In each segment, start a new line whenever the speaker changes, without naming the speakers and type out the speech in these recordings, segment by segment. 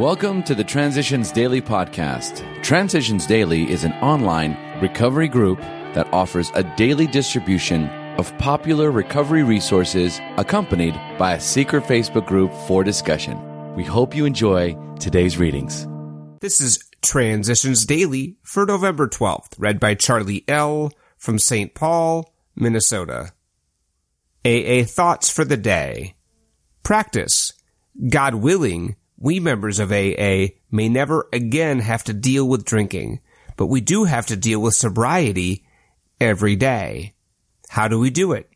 Welcome to the Transitions Daily podcast. Transitions Daily is an online recovery group that offers a daily distribution of popular recovery resources accompanied by a secret Facebook group for discussion. We hope you enjoy today's readings.
This is Transitions Daily for November 12th, read by Charlie L. from St. Paul, Minnesota. AA Thoughts for the Day. Practice. God willing, we members of AA may never again have to deal with drinking, but we do have to deal with sobriety every day. How do we do it?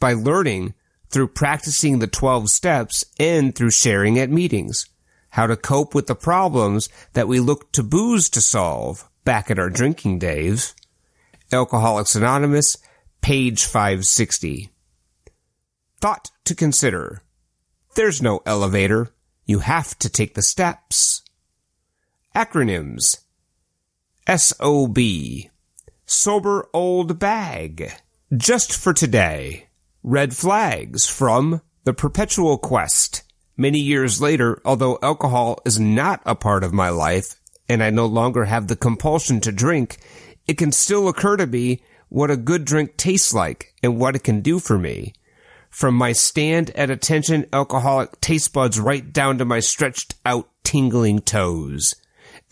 By learning through practicing the 12 steps and through sharing at meetings. How to cope with the problems that we look to booze to solve back at our drinking days. Alcoholics Anonymous, page 560. Thought to consider. There's no elevator. You have to take the steps. Acronyms. SOB. Sober Old Bag. Just for today. Red Flags from The Perpetual Quest. Many years later, although alcohol is not a part of my life, and I no longer have the compulsion to drink, it can still occur to me what a good drink tastes like and what it can do for me. From my stand at attention alcoholic taste buds right down to my stretched out tingling toes.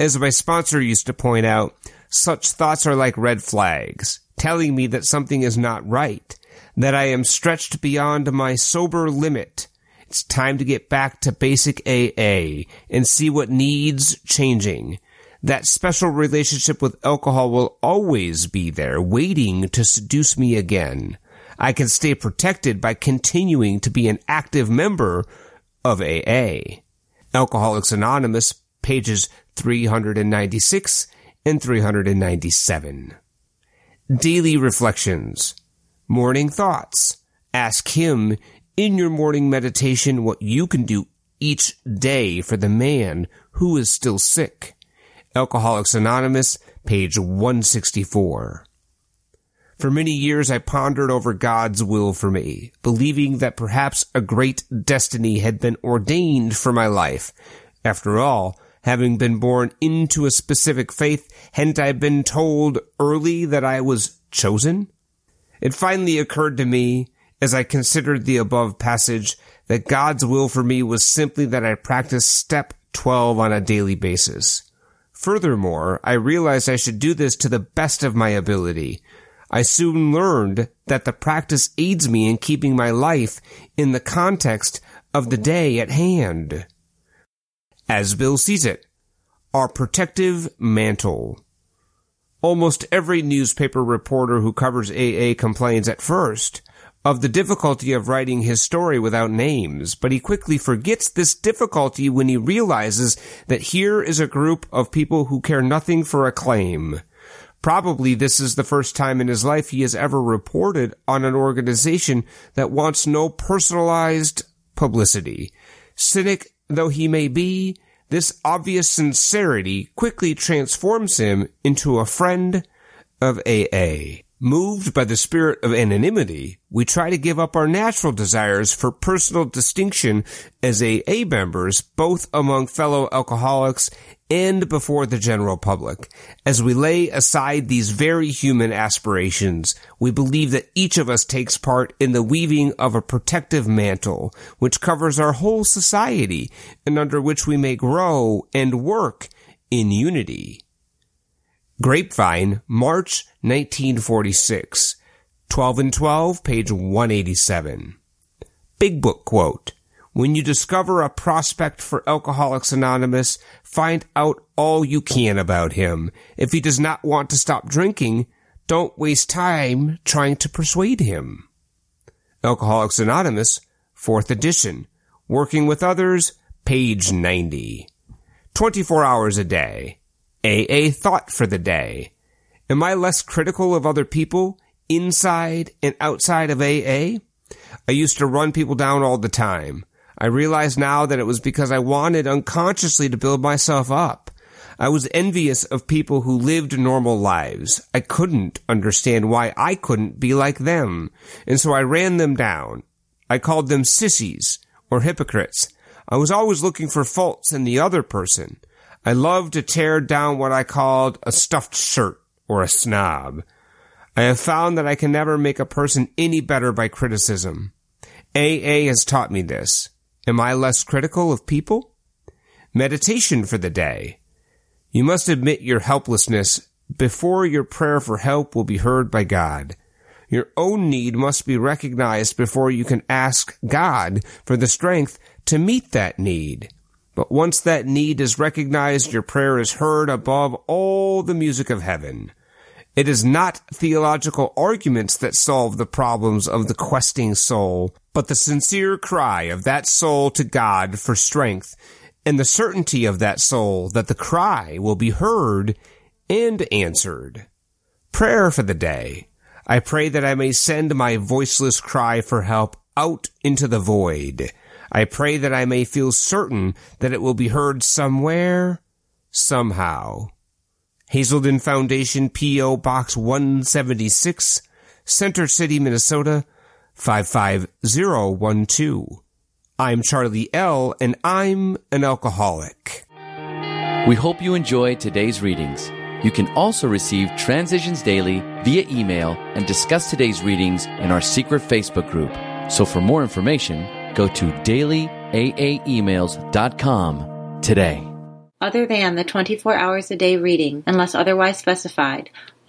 As my sponsor used to point out, such thoughts are like red flags, telling me that something is not right, that I am stretched beyond my sober limit. It's time to get back to basic AA and see what needs changing. That special relationship with alcohol will always be there, waiting to seduce me again. I can stay protected by continuing to be an active member of AA. Alcoholics Anonymous, pages 396 and 397. Daily Reflections. Morning Thoughts. Ask Him in your morning meditation what you can do each day for the man who is still sick. Alcoholics Anonymous, page 164. For many years I pondered over God's will for me, believing that perhaps a great destiny had been ordained for my life. After all, having been born into a specific faith, hadn't I been told early that I was chosen? It finally occurred to me, as I considered the above passage, that God's will for me was simply that I practice step 12 on a daily basis. Furthermore, I realized I should do this to the best of my ability, I soon learned that the practice aids me in keeping my life in the context of the day at hand. As Bill sees it, our protective mantle. Almost every newspaper reporter who covers AA complains at first of the difficulty of writing his story without names, but he quickly forgets this difficulty when he realizes that here is a group of people who care nothing for acclaim. Probably this is the first time in his life he has ever reported on an organization that wants no personalized publicity. Cynic though he may be, this obvious sincerity quickly transforms him into a friend of AA. Moved by the spirit of anonymity, we try to give up our natural desires for personal distinction as AA members, both among fellow alcoholics and before the general public. As we lay aside these very human aspirations, we believe that each of us takes part in the weaving of a protective mantle, which covers our whole society and under which we may grow and work in unity. Grapevine, March 1946. 12 and 12, page 187. Big Book quote. When you discover a prospect for Alcoholics Anonymous, find out all you can about him. If he does not want to stop drinking, don't waste time trying to persuade him. Alcoholics Anonymous, 4th edition. Working with others, page 90. 24 hours a day. AA thought for the day. Am I less critical of other people inside and outside of AA? I used to run people down all the time. I realize now that it was because I wanted unconsciously to build myself up. I was envious of people who lived normal lives. I couldn't understand why I couldn't be like them. And so I ran them down. I called them sissies or hypocrites. I was always looking for faults in the other person. I loved to tear down what I called a stuffed shirt or a snob. I have found that I can never make a person any better by criticism. AA has taught me this. Am I less critical of people? Meditation for the day. You must admit your helplessness before your prayer for help will be heard by God. Your own need must be recognized before you can ask God for the strength to meet that need. But once that need is recognized, your prayer is heard above all the music of heaven. It is not theological arguments that solve the problems of the questing soul, but the sincere cry of that soul to God for strength and the certainty of that soul that the cry will be heard and answered. Prayer for the day. I pray that I may send my voiceless cry for help out into the void. I pray that I may feel certain that it will be heard somewhere, somehow. Hazelden Foundation P.O. Box 176, Center City, Minnesota 55012. I'm Charlie L., and I'm an alcoholic.
We hope you enjoyed today's readings. You can also receive Transitions Daily via email and discuss today's readings in our secret Facebook group. So for more information, go to dailyaaemails.com today.
Other than the 24 hours a day reading, unless otherwise specified,